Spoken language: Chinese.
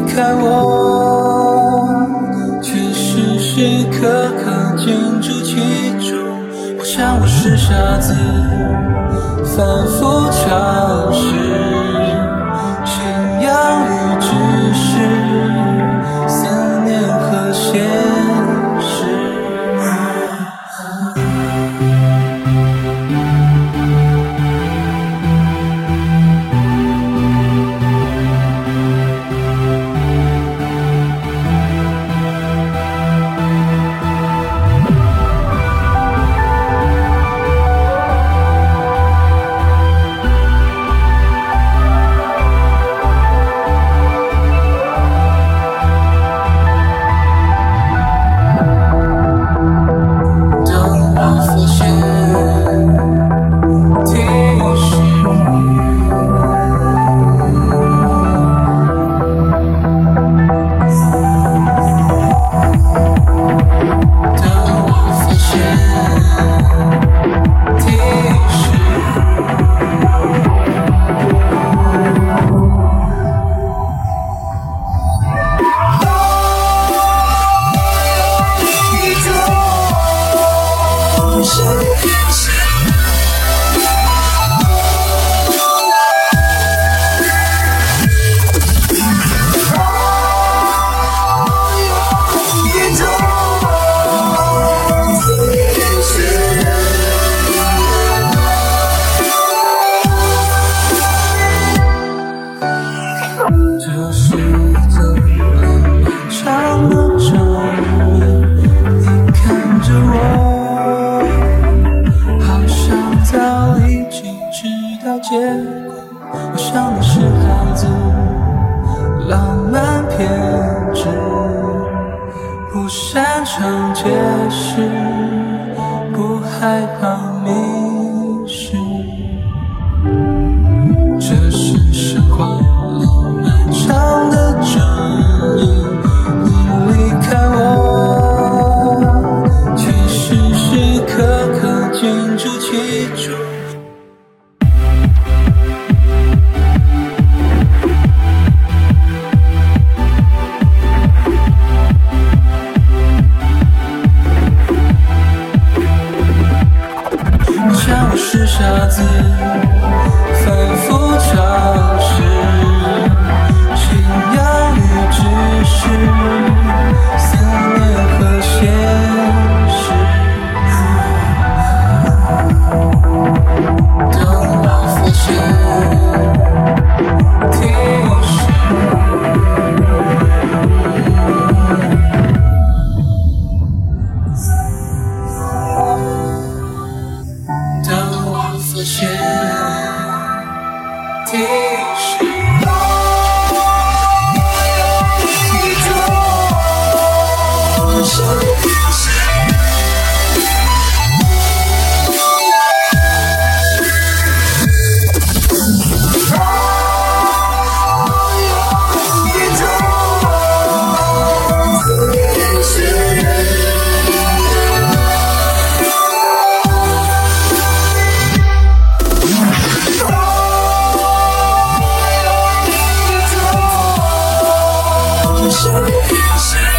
离开我，却时时刻刻建筑其中。我想我是傻子，反复尝试，这是一个漫长的早已经知道结果。我想你是孩子，浪漫偏执，不擅长解释，不害怕迷 with you. Take music.